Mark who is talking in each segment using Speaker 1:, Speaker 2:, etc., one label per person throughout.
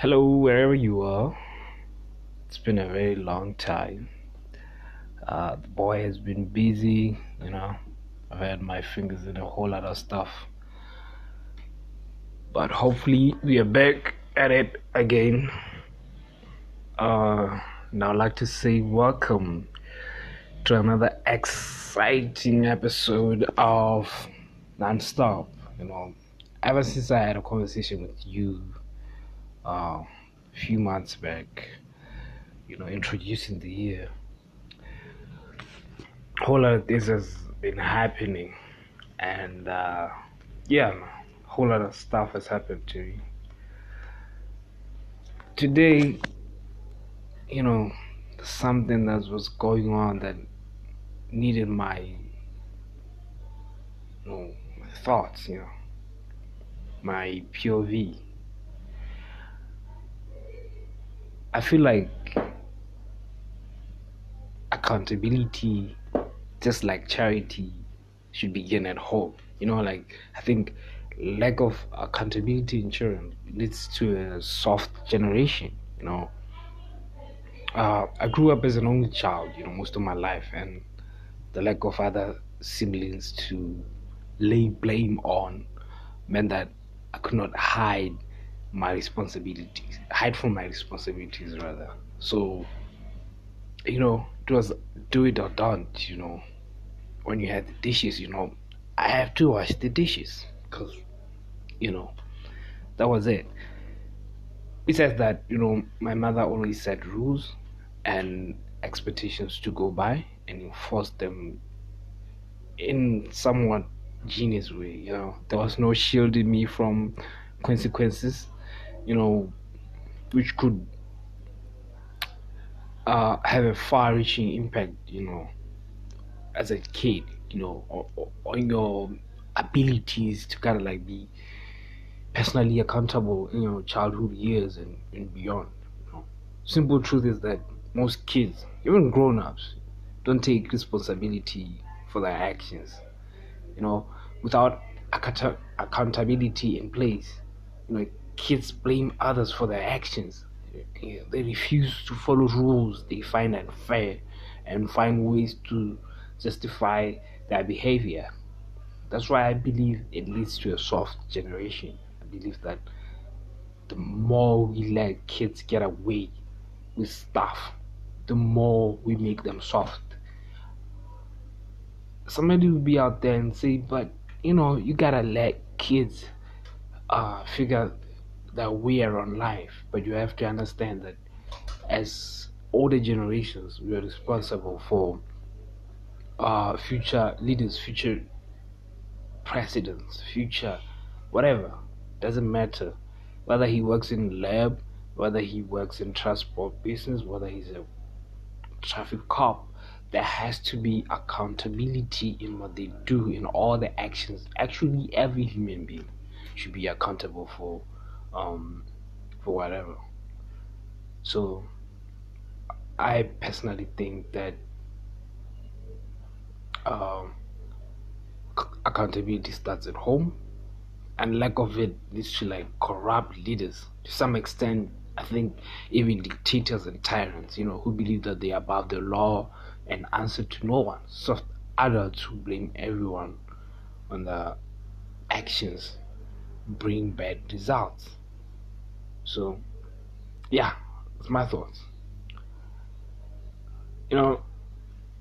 Speaker 1: Hello, wherever you are. It's been a very long time. Uh, the boy has been busy, you know. I've had my fingers in a whole lot of stuff. But hopefully, we are back at it again. Uh, now, I'd like to say welcome to another exciting episode of Nonstop. You know, ever since I had a conversation with you uh, a few months back, you know, introducing the year, a whole lot of things has been happening, and uh, yeah, a whole lot of stuff has happened to me. Today, you know, something that was going on that needed my, you know, my thoughts, you know, my POV. I feel like accountability, just like charity, should begin at home. You know, like I think lack of accountability in children leads to a soft generation. You know, uh, I grew up as an only child. You know, most of my life, and the lack of other siblings to lay blame on meant that I could not hide my responsibilities, hide from my responsibilities rather. So, you know, it was do it or don't. You know, when you had the dishes, you know, I have to wash the dishes because, you know, that was it. Besides that, you know, my mother always set rules and expectations to go by and enforce them in somewhat genius way. You know, there was no shielding me from consequences. You know, which could uh, have a far-reaching impact. You know, as a kid. You know, on your abilities to kind of like be personally accountable in your childhood years and, and beyond. You know. Simple truth is that most kids, even grown-ups, don't take responsibility for their actions. You know, without account- accountability in place, you know, kids blame others for their actions. They refuse to follow rules they find unfair and find ways to justify their behavior. That's why I believe it leads to a soft generation. I believe that the more we let kids get away with stuff, the more we make them soft. Somebody will be out there and say, but you know, you gotta let kids uh, figure their are on life, but you have to understand that as older generations, we are responsible for uh, future leaders, future presidents, future whatever. Doesn't matter whether he works in lab, whether he works in transport business, whether he's a traffic cop. There has to be accountability in what they do, in all the actions. Actually, every human being should be accountable for, um, for whatever. So, I personally think that um, accountability starts at home and lack of it leads to like corrupt leaders. To some extent i think even dictators and tyrants you know who believe that they are above the law and answer to no one. Soft adults who blame everyone when their actions bring bad results so yeah that's my thoughts. You know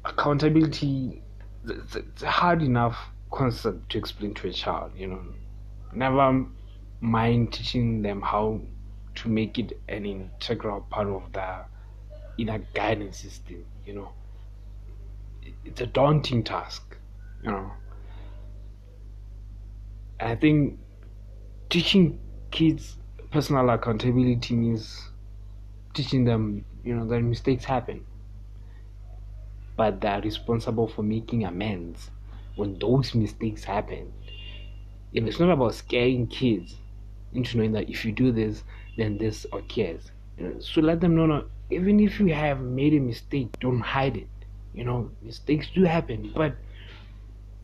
Speaker 1: accountability it's a hard enough concept to explain to a child you know. Never mind teaching them how to make it an integral part of their inner guidance system you know. It's a daunting task you know. And i think teaching kids personal accountability means teaching them you know that mistakes happen but they're responsible for making amends when those mistakes happen. Know, it's not about scaring kids into knowing that if you do this, then this occurs. You know, so let them know, no, even if you have made a mistake, don't hide it. You know, mistakes do happen, but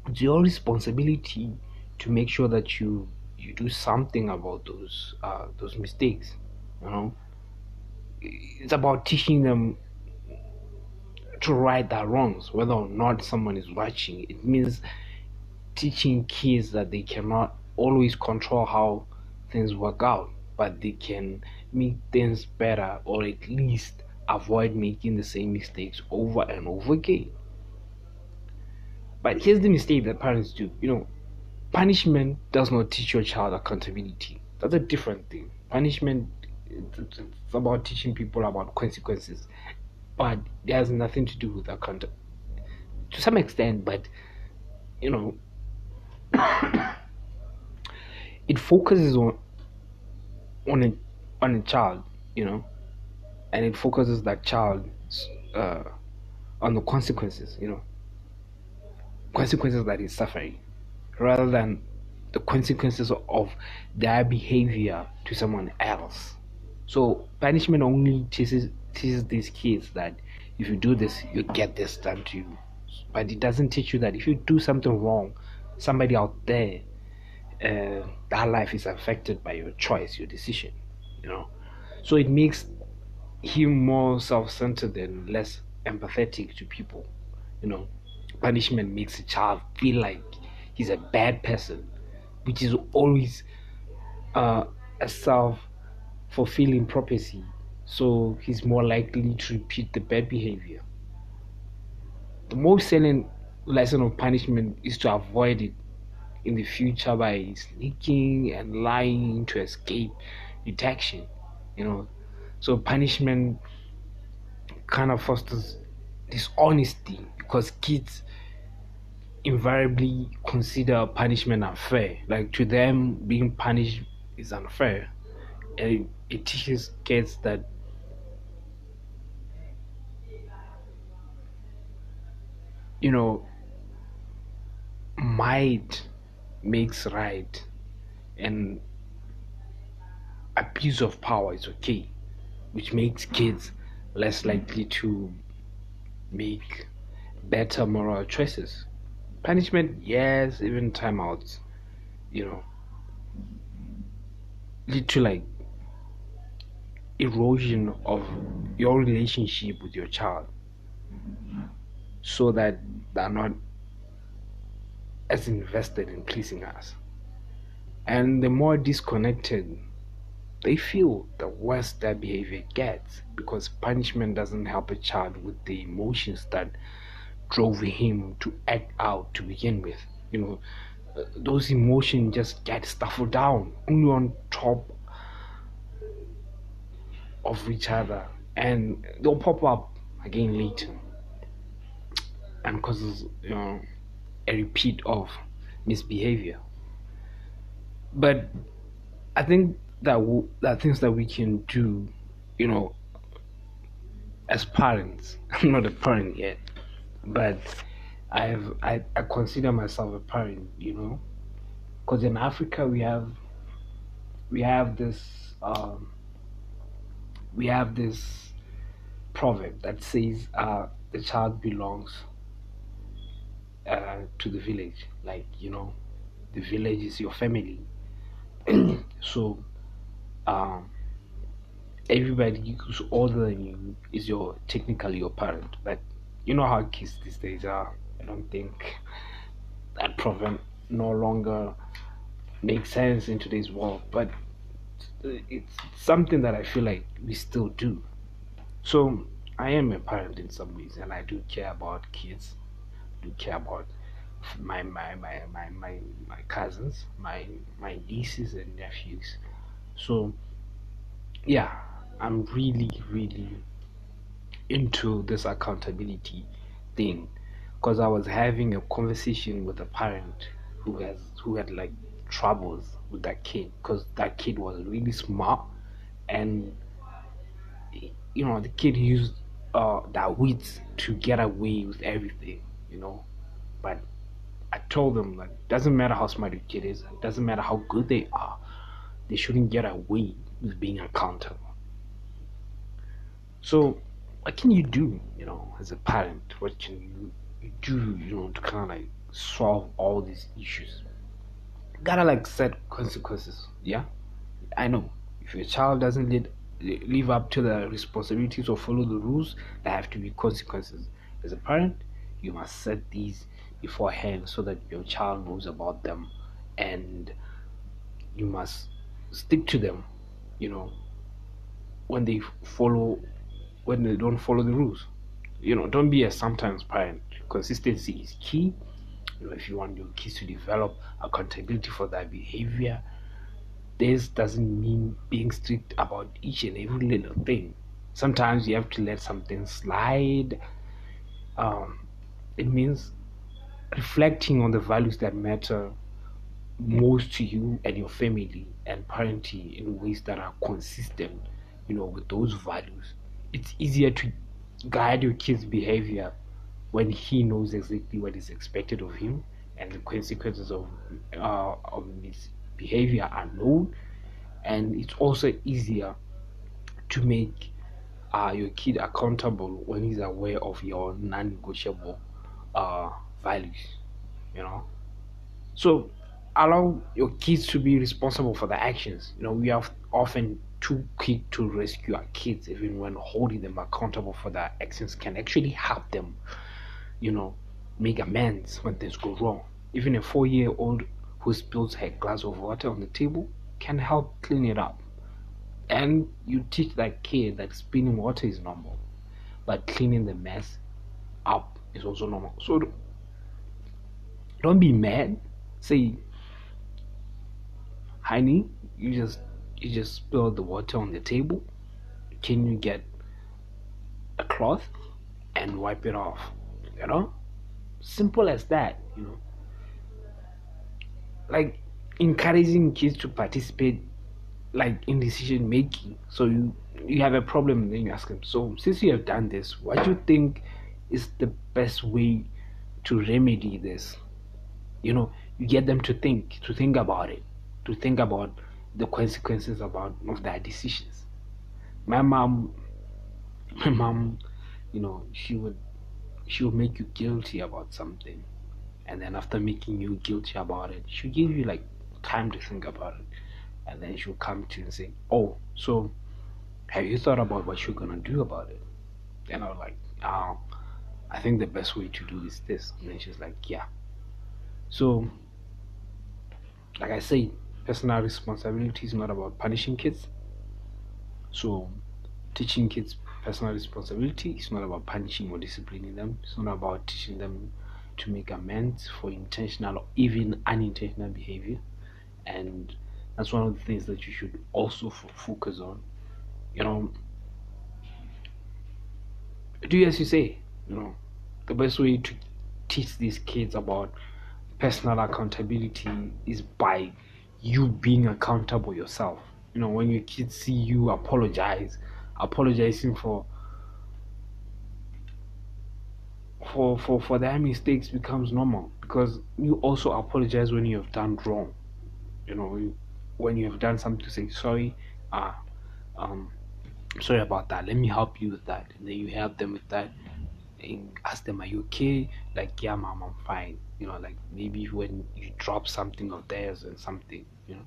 Speaker 1: it's your responsibility to make sure that you you do something about those uh, those mistakes. You know, it's about teaching them to right their wrongs, whether or not someone is watching. It means teaching kids that they cannot always control how things work out, but they can make things better or at least avoid making the same mistakes over and over again. But here's the mistake that parents do. You know, punishment does not teach your child accountability. That's a different thing. Punishment it's about teaching people about consequences, but it has nothing to do with account. To some extent, but you know, it focuses on on a on a child, you know, and it focuses that child uh, on the consequences, you know, consequences that he's suffering, rather than the consequences of their behavior to someone else. So punishment only teaches teaches these kids that if you do this, you get this done to you. But it doesn't teach you that if you do something wrong, somebody out there, uh, that life is affected by your choice, your decision. You know, so it makes him more self-centered and less empathetic to people. You know, punishment makes a child feel like he's a bad person, which is always uh, a self-fulfilling prophecy. So he's more likely to repeat the bad behavior. The most salient lesson of punishment is to avoid it in the future by sneaking and lying to escape detection. You know, so punishment kind of fosters dishonesty because kids invariably consider punishment unfair. Like to them, being punished is unfair, and it, teaches kids that you know might makes right and abuse of power is okay which makes kids less likely to make better moral choices. Punishment, yes, even timeouts, you know, lead to like erosion of your relationship with your child. So that they're not as invested in pleasing us. And the more disconnected they feel the worse their behavior gets. Because punishment doesn't help a child with the emotions that drove him to act out to begin with. You know, uh, those emotions just get stuffed down only on top of each other and they'll pop up again later and causes you know a repeat of misbehavior but i think that w- that things that we can do, you know, as parents. I'm not a parent yet, but I've I, I consider myself a parent, you know, because in Africa we have we have this um, we have this proverb that says uh, the child belongs uh, to the village, like you know, the village is your family. so um, everybody who's older than you is your technically your parent, but you know how kids these days are. I don't think that proverb no longer makes sense in today's world, but it's something that I feel like we still do. So I am a parent in some ways, and I do care about kids. I do care about my my my my my, my cousins, my my nieces and nephews. So, yeah, I'm really, really into this accountability thing because I was having a conversation with a parent who has who had like troubles with that kid because that kid was really smart and you know the kid used uh, that wits to get away with everything, you know. But I told them like doesn't matter how smart your kid is, doesn't matter how good they are they shouldn't get away with being accountable. So, what can you do, you know, as a parent? What can you, do, you know, to kind of like solve all these issues? You gotta like set consequences, yeah? I know if your child doesn't lead, live up to the responsibilities or follow the rules, there have to be consequences. As a parent, you must set these beforehand so that your child knows about them and you must stick to them, you know, when they follow when they don't follow the rules. You know, don't be a sometimes parent. Consistency is key. You know, if you want your kids to develop accountability for their behavior, this doesn't mean being strict about each and every little thing. Sometimes you have to let something slide. Um, it means reflecting on the values that matter most to you and your family and parenting in ways that are consistent, you know, with those values. It's easier to guide your kid's behavior when he knows exactly what is expected of him and the consequences of uh, of his behavior are known. And it's also easier to make uh, your kid accountable when he's aware of your non-negotiable uh, values you know? So allow your kids to be responsible for their actions. You know we are often too quick to rescue our kids even when holding them accountable for their actions can actually help them you know make amends when things go wrong even a four year old who spills her glass of water on the table can help clean it up. And you teach that kid that spilling water is normal, but cleaning the mess up is also normal. So don't be mad. Say, honey, you just you just spill the water on the table. Can you get a cloth and wipe it off? You know, simple as that. You know, like encouraging kids to participate like in decision making so you you have a problem then you ask them so since you have done this what do you think is the best way to remedy this you know you get them to think to think about it to think about the consequences about of their decisions. My mom my mom you know she would she would make you guilty about something. And then after making you guilty about it she'll give you like time to think about it. And then she'll come to you and say oh so have you thought about what you're gonna do about it? And i was like oh i think the best way to do is this. And then she's like yeah. So like i say personal responsibility is not about punishing kids. So teaching kids personal responsibility is not about punishing or disciplining them. It's not about teaching them to make amends for intentional or even unintentional behavior. And that's one of the things that you should also focus on. You know do as you say you know. The best way to teach these kids about personal accountability is by you being accountable yourself. You know when your kids see you apologize. Apologizing for for for for their mistakes becomes normal because you also apologize when you have done wrong. You know when you have done something to say sorry uh um sorry about that. Let me help you with that. And then you help them with that ask them are you okay? Like yeah mom i'm fine. You know like maybe when you drop something of theirs and something you know.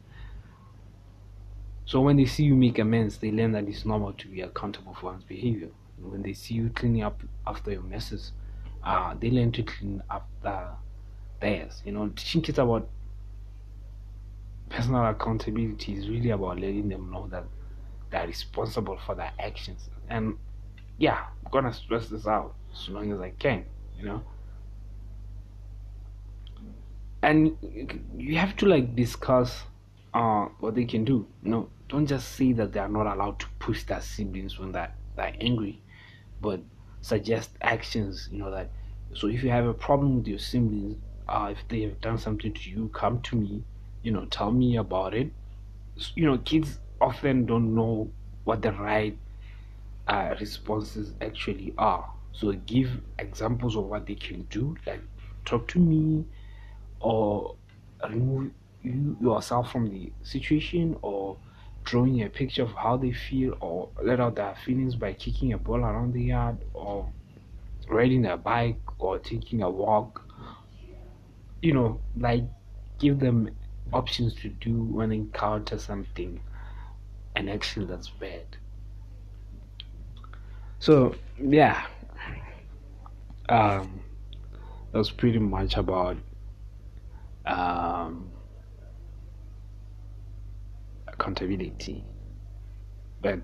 Speaker 1: So when they see you make amends they learn that it's normal to be accountable for one's behavior. And when they see you cleaning up after your messes uh they learn to clean up the theirs you know. Teaching kids about personal accountability is really about letting them know that they're responsible for their actions. And yeah, I'm gonna stress this out as long as I can, you know. And you have to like discuss uh what they can do. You know, don't just say that they are not allowed to push their siblings when they're, they're angry, but suggest actions. You know that. So if you have a problem with your siblings, uh, if they have done something to you, come to me you know tell me about it you know kids often don't know what the right uh, responses actually are so give examples of what they can do like talk to me or remove you yourself from the situation or drawing a picture of how they feel or let out their feelings by kicking a ball around the yard or riding a bike or taking a walk you know like give them options to do when they encounter something, an action that's bad. So yeah, um, that's pretty much about um, accountability. But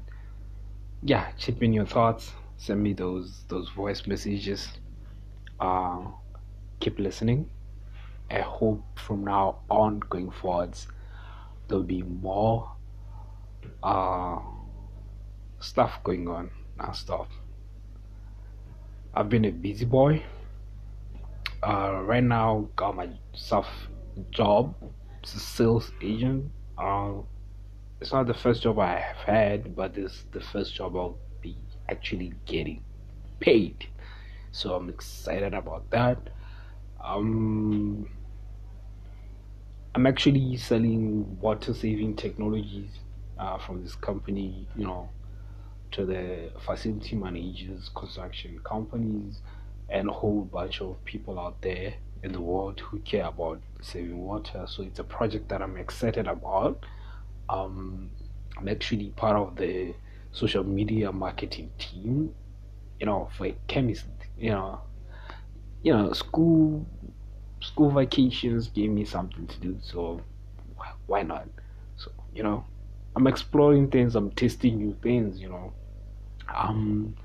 Speaker 1: yeah, chip in your thoughts. Send me those those voice messages. Uh, keep listening. I hope from now on going forwards there'll be more uh, stuff going on non-stop. I've been a busy boy. Uh, right now, got myself job. It's a sales agent. Uh, it's not the first job I have had, but it's the first job I'll be actually getting paid. So I'm excited about that. Um, I'm actually selling water saving technologies uh, from this company, you know, to the facility managers, construction companies, and a whole bunch of people out there in the world who care about saving water. So it's a project that I'm excited about. Um, I'm actually part of the social media marketing team, you know, for chemist, you know, you know, school school vacations gave me something to do, so why not? So you know, I'm exploring things, I'm testing new things, you know. Um,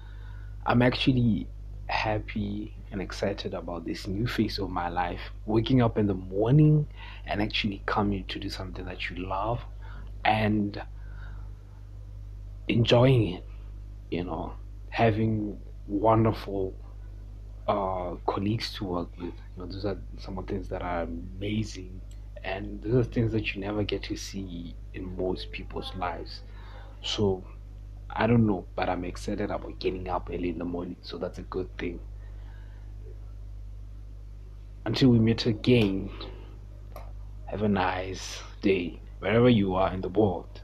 Speaker 1: I'm actually happy and excited about this new phase of my life. Waking up in the morning and actually coming to do something that you love and enjoying it, you know, having wonderful uh, colleagues to work with. You know, those are some of the things that are amazing, and those are things that you never get to see in most people's lives. So I don't know, but I'm excited about getting up early in the morning, so that's a good thing. Until we meet again, have a nice day wherever you are in the world.